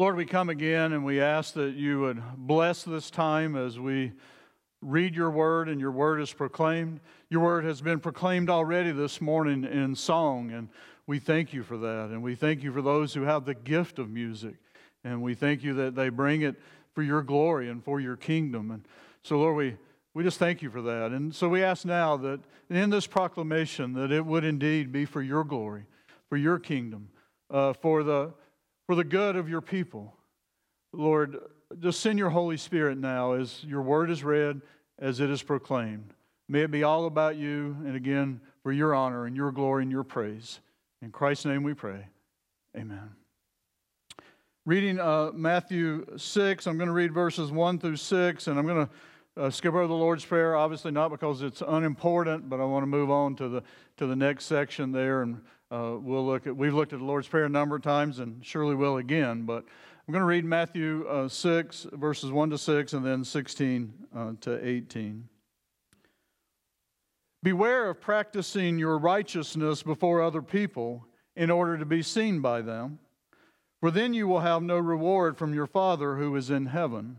Lord, we come again and we ask that you would bless this time as we read your word and your word is proclaimed. Your word has been proclaimed already this morning in song, and we thank you for that. And we thank you for those who have the gift of music. And we thank you that they bring it for your glory and for your kingdom. And so, Lord, we, we just thank you for that. And so we ask now that in this proclamation that it would indeed be for your glory, for your kingdom, uh, for the for the good of your people. Lord, just send your Holy Spirit now as your word is read, as it is proclaimed. May it be all about you, and again, for your honor and your glory and your praise. In Christ's name we pray. Amen. Reading uh, Matthew 6, I'm going to read verses 1 through 6, and I'm going to uh, skip over the Lord's Prayer, obviously not because it's unimportant, but I want to move on to the, to the next section there and uh, we'll look at, we've looked at the Lord's Prayer a number of times and surely will again, but I'm going to read Matthew uh, 6, verses 1 to 6, and then 16 uh, to 18. Beware of practicing your righteousness before other people in order to be seen by them, for then you will have no reward from your Father who is in heaven.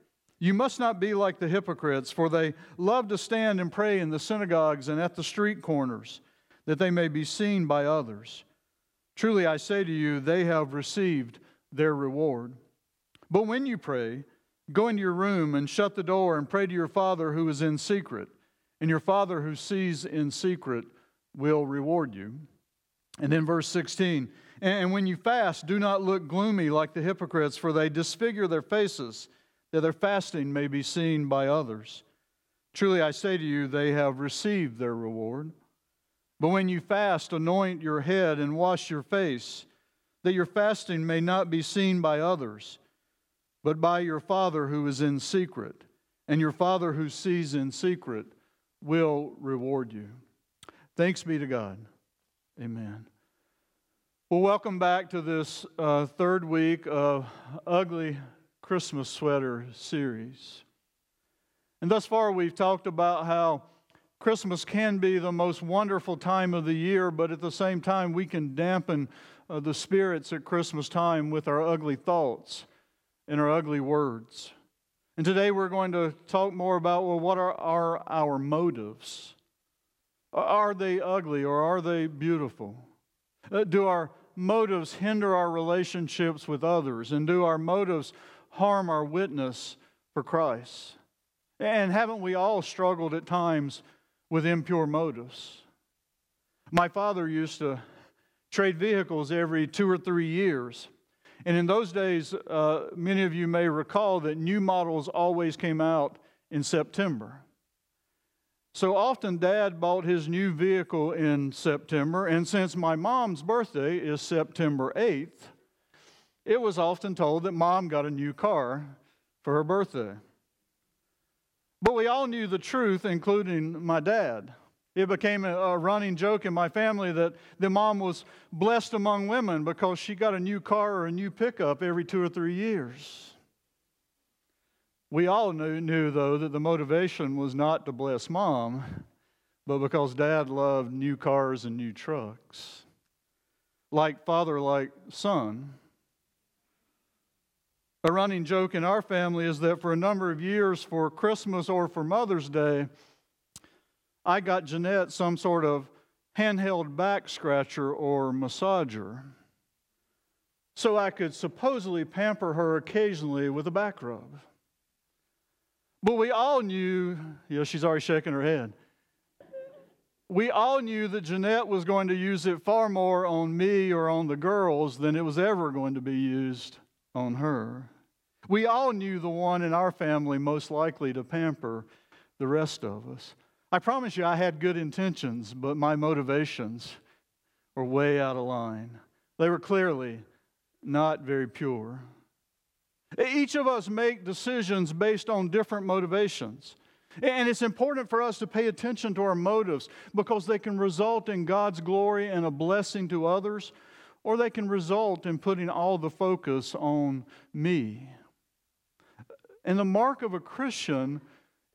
you must not be like the hypocrites, for they love to stand and pray in the synagogues and at the street corners, that they may be seen by others. Truly I say to you, they have received their reward. But when you pray, go into your room and shut the door and pray to your Father who is in secret, and your Father who sees in secret will reward you. And then verse 16, and when you fast, do not look gloomy like the hypocrites, for they disfigure their faces, that their fasting may be seen by others. Truly I say to you, they have received their reward. But when you fast, anoint your head and wash your face, that your fasting may not be seen by others, but by your Father who is in secret. And your Father who sees in secret will reward you. Thanks be to God. Amen. Well, welcome back to this uh, third week of Ugly Christmas Sweater series. And thus far, we've talked about how Christmas can be the most wonderful time of the year, but at the same time, we can dampen uh, the spirits at Christmas time with our ugly thoughts and our ugly words. And today we're going to talk more about well, what are, are our motives? Are they ugly or are they beautiful? Uh, do our motives hinder our relationships with others? And do our motives harm our witness for Christ? And haven't we all struggled at times with impure motives. My father used to trade vehicles every two or three years. And in those days, uh, many of you may recall that new models always came out in September. So often, dad bought his new vehicle in September, and since my mom's birthday is September 8th, it was often told that mom got a new car for her birthday. But we all knew the truth, including my dad. It became a, running joke in my family that the mom was blessed among women because she got a new car or a new pickup every two or three years. We all knew, knew, though, that the motivation was not to bless mom, but because dad loved new cars and new trucks. Like father, like son. A running joke in our family is that for a number of years, for Christmas or for Mother's Day, I got Jeanette some sort of handheld back scratcher or massager so I could supposedly pamper her occasionally with a back rub. But we all knew, you know, she's already shaking her head. We all knew that Jeanette was going to use it far more on me or on the girls than it was ever going to be used on her. We all knew the one in our family most likely to pamper the rest of us. I promise you, I had good intentions, but my motivations were way out of line. They were clearly not very pure. Each of us make decisions based on different motivations. And it's important for us to pay attention to our motives because they can result in God's glory and a blessing to others, or they can result in putting all the focus on me. And the mark of a Christian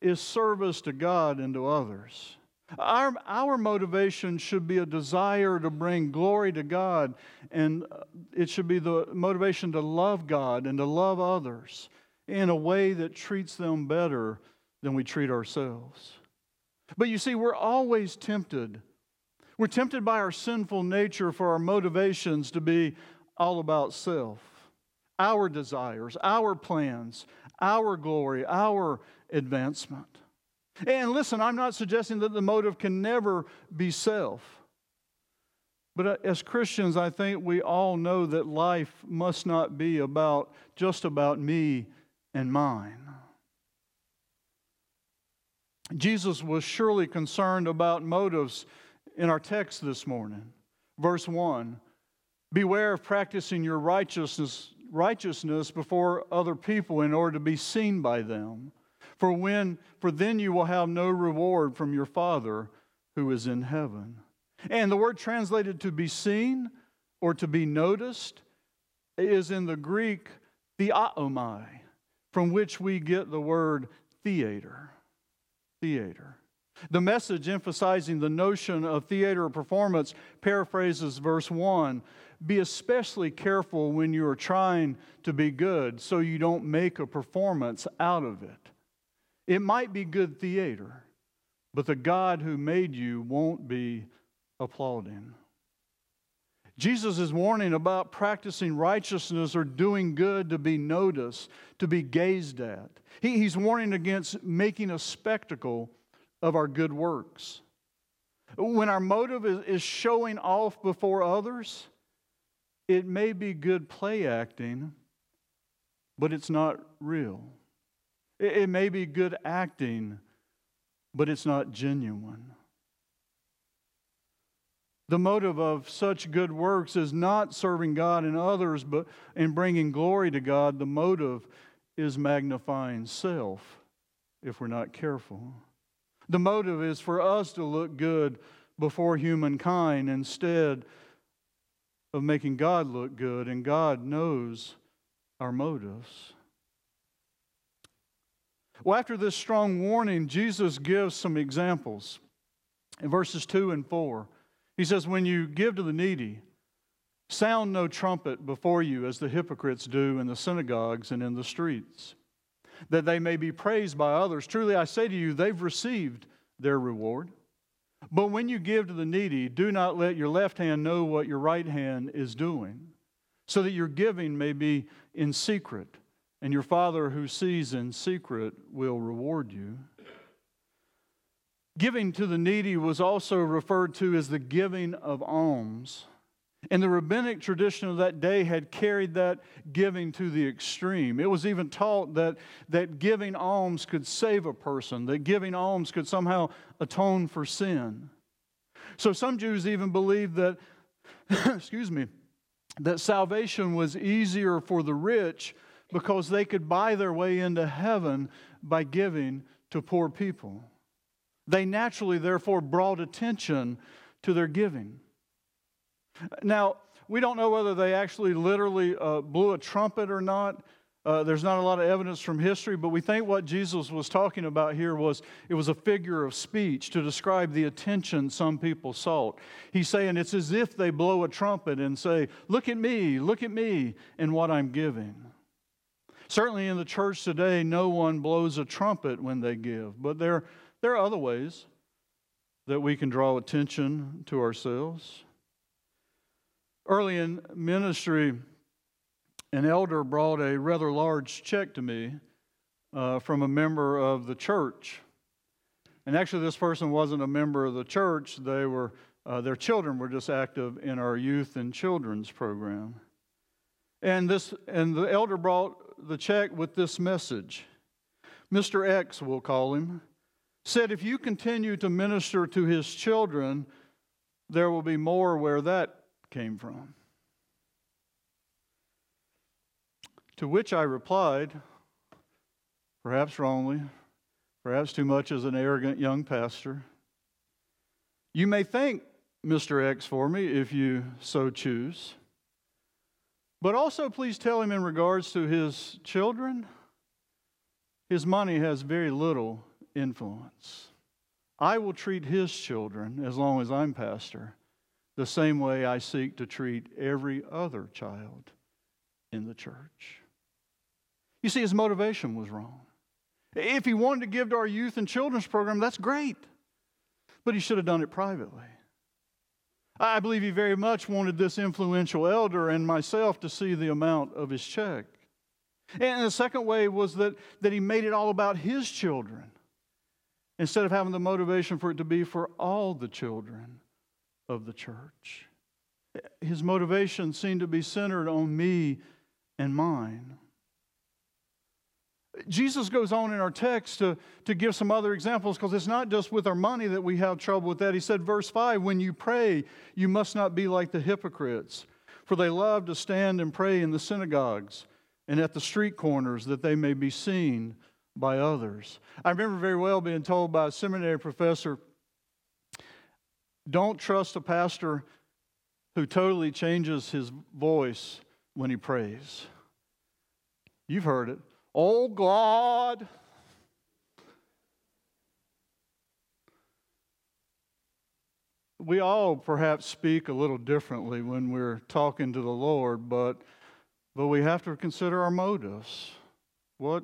is service to God and to others. Our, our motivation should be a desire to bring glory to God, and uh, it should be the motivation to love God and to love others in a way that treats them better than we treat ourselves. But you see, we're always tempted. We're tempted by our sinful nature for our motivations to be all about self, our desires, our plans, our glory, our advancement. And listen, I'm not suggesting that the motive can never be self. But uh, as Christians, I think we all know that life must not be about just about me and mine. Jesus was surely concerned about motives in our text this morning. Verse 1 Beware of practicing your righteousness, righteousness before other people in order to be seen by them. For, when, for then you will have no reward from your Father who is in heaven. And the word translated to be seen or to be noticed is in the Greek theaomai, from which we get the word theater theater. The message emphasizing the notion of theater or performance paraphrases verse 1 Be especially careful when you are trying to be good so you don't make a performance out of it. It might be good theater, but the God who made you won't be applauding. Jesus is warning about practicing righteousness or doing good to be noticed, to be gazed at. He, he's warning against making a spectacle of our good works. When our motive is, is showing off before others, it may be good play acting, but it's not real. It, it may be good acting, but it's not genuine. The motive of such good works is not serving God and others, but in bringing glory to God. The motive is magnifying self if we're not careful. The motive is for us to look good before humankind instead of making God look good, and God knows our motives. Well, after this strong warning, Jesus gives some examples in verses 2 and 4. He says, When you give to the needy, sound no trumpet before you as the hypocrites do in the synagogues and in the streets, that they may be praised by others. Truly, I say to you, they've received their reward. But when you give to the needy, do not let your left hand know what your right hand is doing, so that your giving may be in secret, and your Father who sees in secret will reward you. Giving to the needy was also referred to as the giving of alms. And the rabbinic tradition of that day had carried that giving to the extreme. It was even taught that, that giving alms could save a person, that giving alms could somehow atone for sin. So some Jews even believed that, excuse me, that salvation was easier for the rich because they could buy their way into heaven by giving to poor people. They naturally, therefore, brought attention to their giving. Now, we don't know whether they actually literally uh, blew a trumpet or not. Uh, there's not a lot of evidence from history, but we think what Jesus was talking about here was it was a figure of speech to describe the attention some people sought. He's saying it's as if they blow a trumpet and say, Look at me, look at me, and what I'm giving. Certainly in the church today, no one blows a trumpet when they give, but there there are other ways that we can draw attention to ourselves. Early in ministry, an elder brought a rather large check to me uh, from a member of the church. And actually, this person wasn't a member of the church. They were, uh, their children were just active in our youth and children's program. And, this, and the elder brought the check with this message Mr. X, we'll call him, said, If you continue to minister to his children, there will be more where that came from. To which I replied, perhaps wrongly, perhaps too much as an arrogant young pastor, You may thank Mr. X for me if you so choose. But also, please tell him in regards to his children, his money has very little influence. I will treat his children, as long as I'm pastor, the same way I seek to treat every other child in the church. You see, his motivation was wrong. If he wanted to give to our youth and children's program, that's great. But he should have done it privately. I believe he very much wanted this influential elder and myself to see the amount of his check. And the second way was that, that he made it all about his children instead of having the motivation for it to be for all the children of the church. His motivation seemed to be centered on me and mine. Jesus goes on in our text to, to give some other examples because it's not just with our money that we have trouble with that. He said, verse 5 When you pray, you must not be like the hypocrites, for they love to stand and pray in the synagogues and at the street corners that they may be seen by others. I remember very well being told by a seminary professor don't trust a pastor who totally changes his voice when he prays. You've heard it. Oh God. We all perhaps speak a little differently when we're talking to the Lord, but, but we have to consider our motives. What,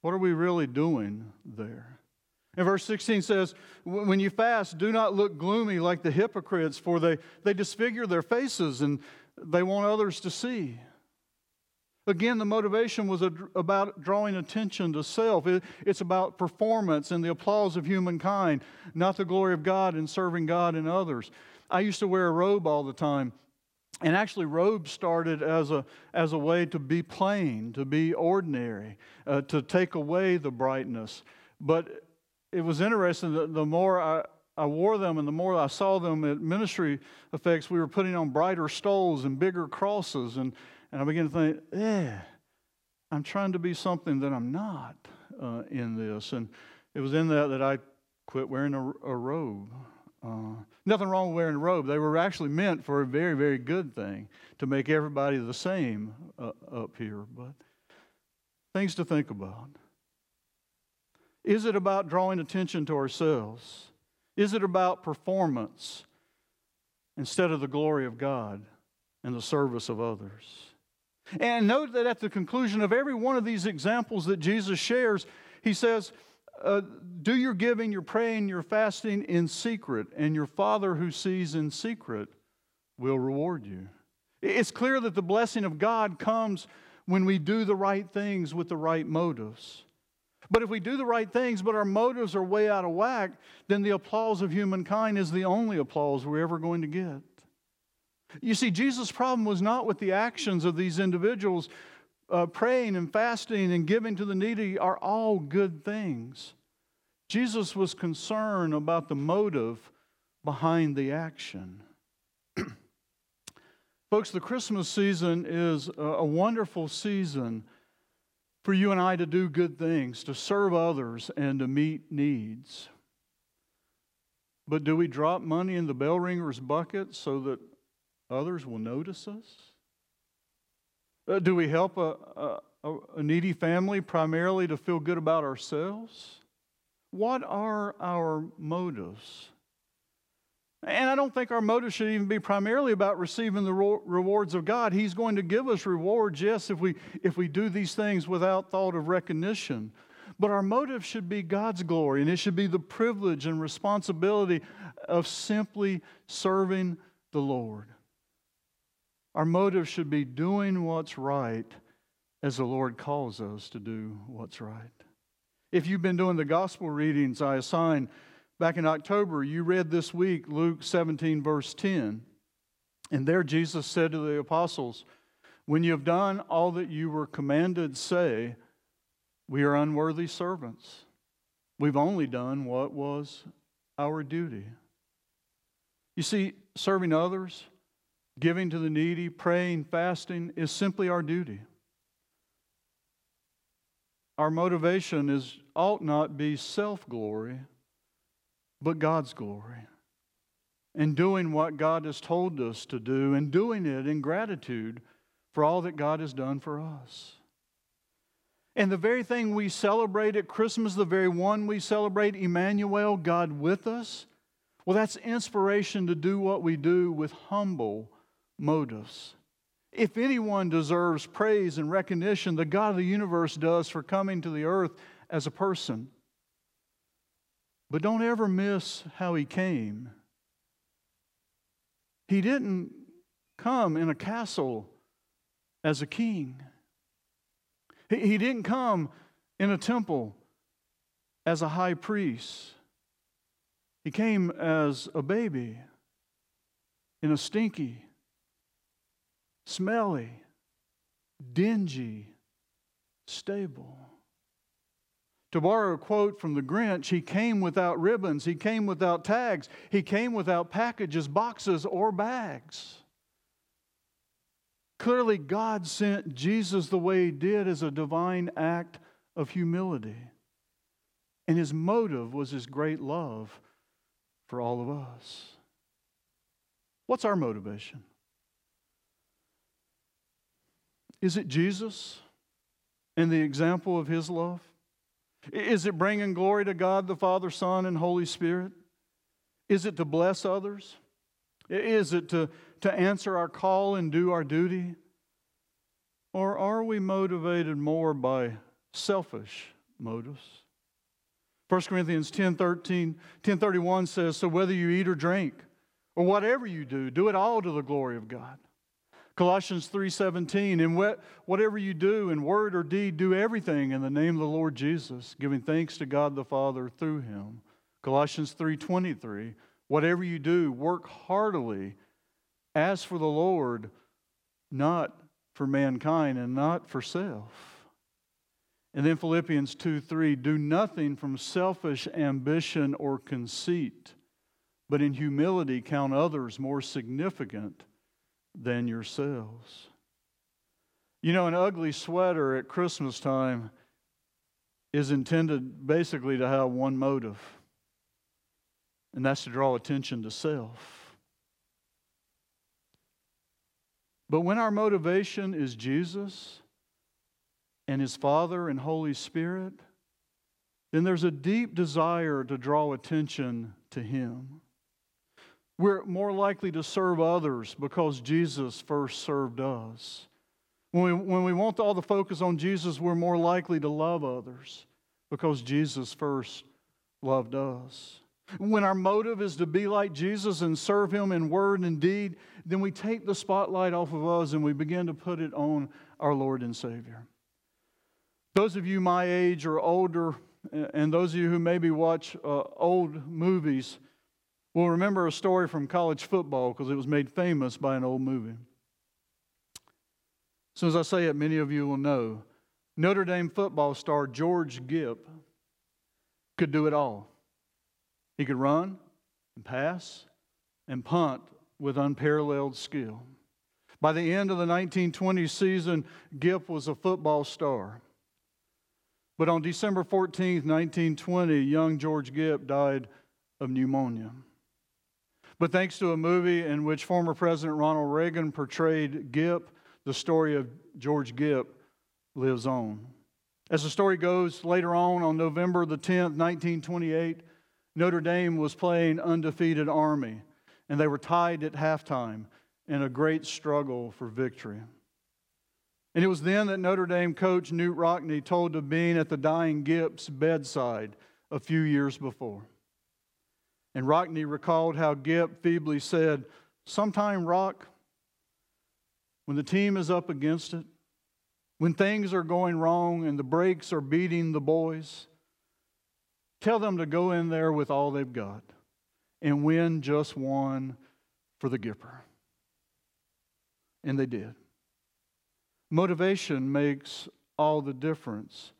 what are we really doing there? And verse 16 says, When you fast, do not look gloomy like the hypocrites, for they, they disfigure their faces and they want others to see. Again, the motivation was about drawing attention to self. It's about performance and the applause of humankind, not the glory of God and serving God and others. I used to wear a robe all the time. And actually, robes started as a, as a way to be plain, to be ordinary, uh, to take away the brightness. But it was interesting that the more I, I wore them and the more I saw them at ministry effects, we were putting on brighter stoles and bigger crosses. And, and I began to think, eh, I'm trying to be something that I'm not uh, in this. And it was in that that I quit wearing a, a robe. Uh, nothing wrong with wearing a robe. They were actually meant for a very, very good thing to make everybody the same uh, up here. But things to think about. Is it about drawing attention to ourselves? Is it about performance instead of the glory of God and the service of others? And note that at the conclusion of every one of these examples that Jesus shares, he says, uh, Do your giving, your praying, your fasting in secret, and your Father who sees in secret will reward you. It's clear that the blessing of God comes when we do the right things with the right motives. But if we do the right things, but our motives are way out of whack, then the applause of humankind is the only applause we're ever going to get. You see, Jesus' problem was not with the actions of these individuals. Uh, praying and fasting and giving to the needy are all good things. Jesus was concerned about the motive behind the action. Folks, the Christmas season is a wonderful season for you and I to do good things, to serve others, and to meet needs. But do we drop money in the bell ringer's bucket so that others will notice us? Uh, do we help a, a, a needy family primarily to feel good about ourselves? What are our motives? And I don't think our motive should even be primarily about receiving the rewards of God. He's going to give us rewards, yes, if we, if we do these things without thought of recognition. But our motive should be God's glory, and it should be the privilege and responsibility of simply serving the Lord. Our motive should be doing what's right as the Lord calls us to do what's right. If you've been doing the gospel readings I assigned back in October, you read this week Luke 17, verse 10. And there Jesus said to the apostles, When you have done all that you were commanded, say, We are unworthy servants. We've only done what was our duty. You see, serving others, Giving to the needy, praying, fasting is simply our duty. our motivation is ought not be self glory, but God's glory. And doing what God has told us to do, and doing it in gratitude for all that God has done for us. And the very thing we celebrate at Christmas, the very one we celebrate, Emmanuel, God with us, well, that's inspiration to do what we do with humble motives. If anyone deserves praise and recognition, the God of the universe does for coming to the earth as a person. But don't ever miss how he came. He didn't come in a castle as a king, he didn't come in a temple as a high priest. He came as a baby in a stinky, smelly, dingy stable. To borrow a quote from the Grinch, he came without ribbons, he came without tags, he came without packages, boxes, or bags. Clearly, God sent Jesus the way he did as a divine act of humility. And his motive was his great love for all of us. What's our motivation? Is it Jesus and the example of his love? Is it bringing glory to God the Father, Son, and Holy Spirit? Is it to bless others? Is it to, to answer our call and do our duty? Or are we motivated more by selfish motives? 1 Corinthians 10, 13, 10 31 says, So whether you eat or drink, or whatever you do, do it all to the glory of God. Colossians 3:17 and what, whatever you do in word or deed do everything in the name of the Lord Jesus giving thanks to God the Father through him. Colossians 3:23 whatever you do work heartily as for the Lord not for mankind and not for self. And then Philippians 2 3 do nothing from selfish ambition or conceit, but in humility count others more significant than yourselves. You know, an ugly sweater at Christmas time is intended basically to have one motive, and that's to draw attention to self. But when our motivation is Jesus, and His Father and Holy Spirit, then there's a deep desire to draw attention to Him. We're more likely to serve others because Jesus first served us. When we, when we want all the focus on Jesus, we're more likely to love others because Jesus first loved us. When our motive is to be like Jesus and serve Him in word and deed, then we take the spotlight off of us and we begin to put it on our Lord and Savior. Those of you my age or older, and those of you who maybe watch uh, old movies, will remember a story from college football because it was made famous by an old movie. As soon as I say it, many of you will know. Notre Dame football star George Gipp could do it all. He could run and pass and punt with unparalleled skill. By the end of the 1920 season, Gipp was a football star. But on December 14, 1920, young George Gipp died of pneumonia. But thanks to a movie in which former President Ronald Reagan portrayed Gipp, the story of George Gipp lives on. As the story goes, later on, on November the 10th, 1928, Notre Dame was playing undefeated Army, and they were tied at halftime in a great struggle for victory. And it was then that Notre Dame coach Knute Rockne told of being at the dying Gipp's bedside a few years before. And Rockne recalled how Gipp feebly said, Sometime, Rock, when the team is up against it, when things are going wrong and the breaks are beating the boys, tell them to go in there with all they've got and win just one for the Gipper. And they did. Motivation makes all the difference.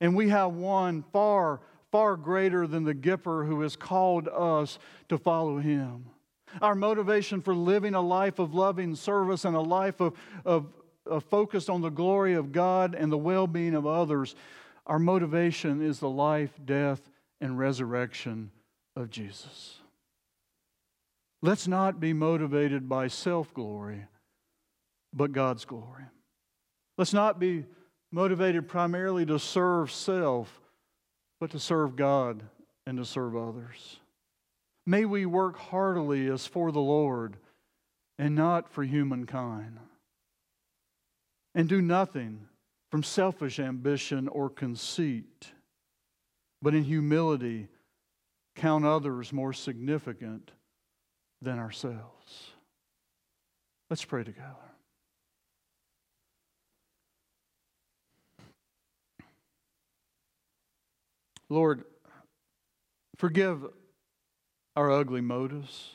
And we have one far, far greater than the Gipper who has called us to follow him. Our motivation for living a life of loving service and a life of, of, of focused on the glory of God and the well being of others, Our motivation is the life, death, and resurrection of Jesus. Let's not be motivated by self glory, but God's glory. Let's not be motivated primarily to serve self, but to serve God and to serve others. May we work heartily as for the Lord and not for humankind. And do nothing from selfish ambition or conceit, but in humility count others more significant than ourselves. Let's pray together. Lord, forgive our ugly motives.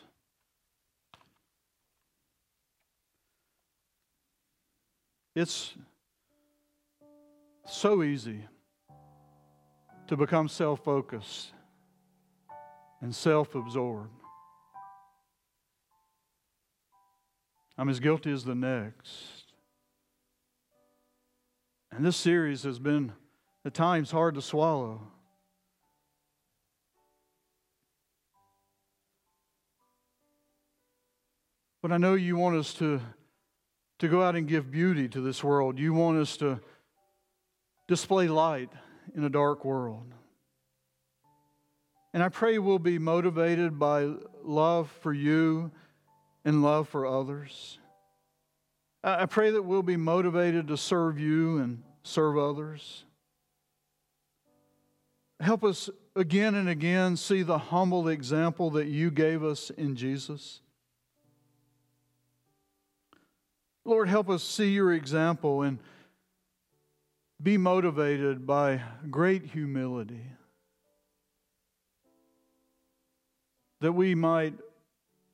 It's so easy to become self focused and self absorbed. I'm as guilty as the next. And this series has been at times hard to swallow. But I know you want us to, to go out and give beauty to this world. You want us to display light in a dark world. And I pray we'll be motivated by love for you and love for others. I pray that we'll be motivated to serve you and serve others. Help us again and again see the humble example that you gave us in Jesus. Lord, help us see your example and be motivated by great humility. That we might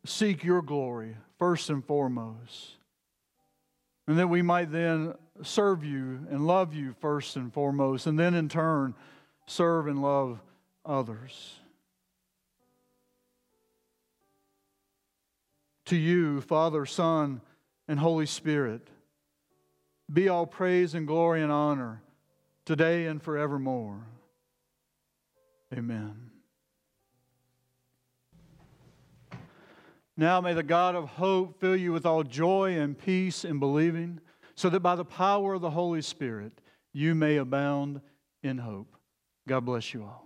seek your glory first and foremost. And that we might then serve you and love you first and foremost, and then in turn serve and love others. To you, Father, Son, and Holy Spirit. Be all praise and glory and honor today and forevermore. Amen. Now may the God of hope fill you with all joy and peace in believing, so that by the power of the Holy Spirit you may abound in hope. God bless you all.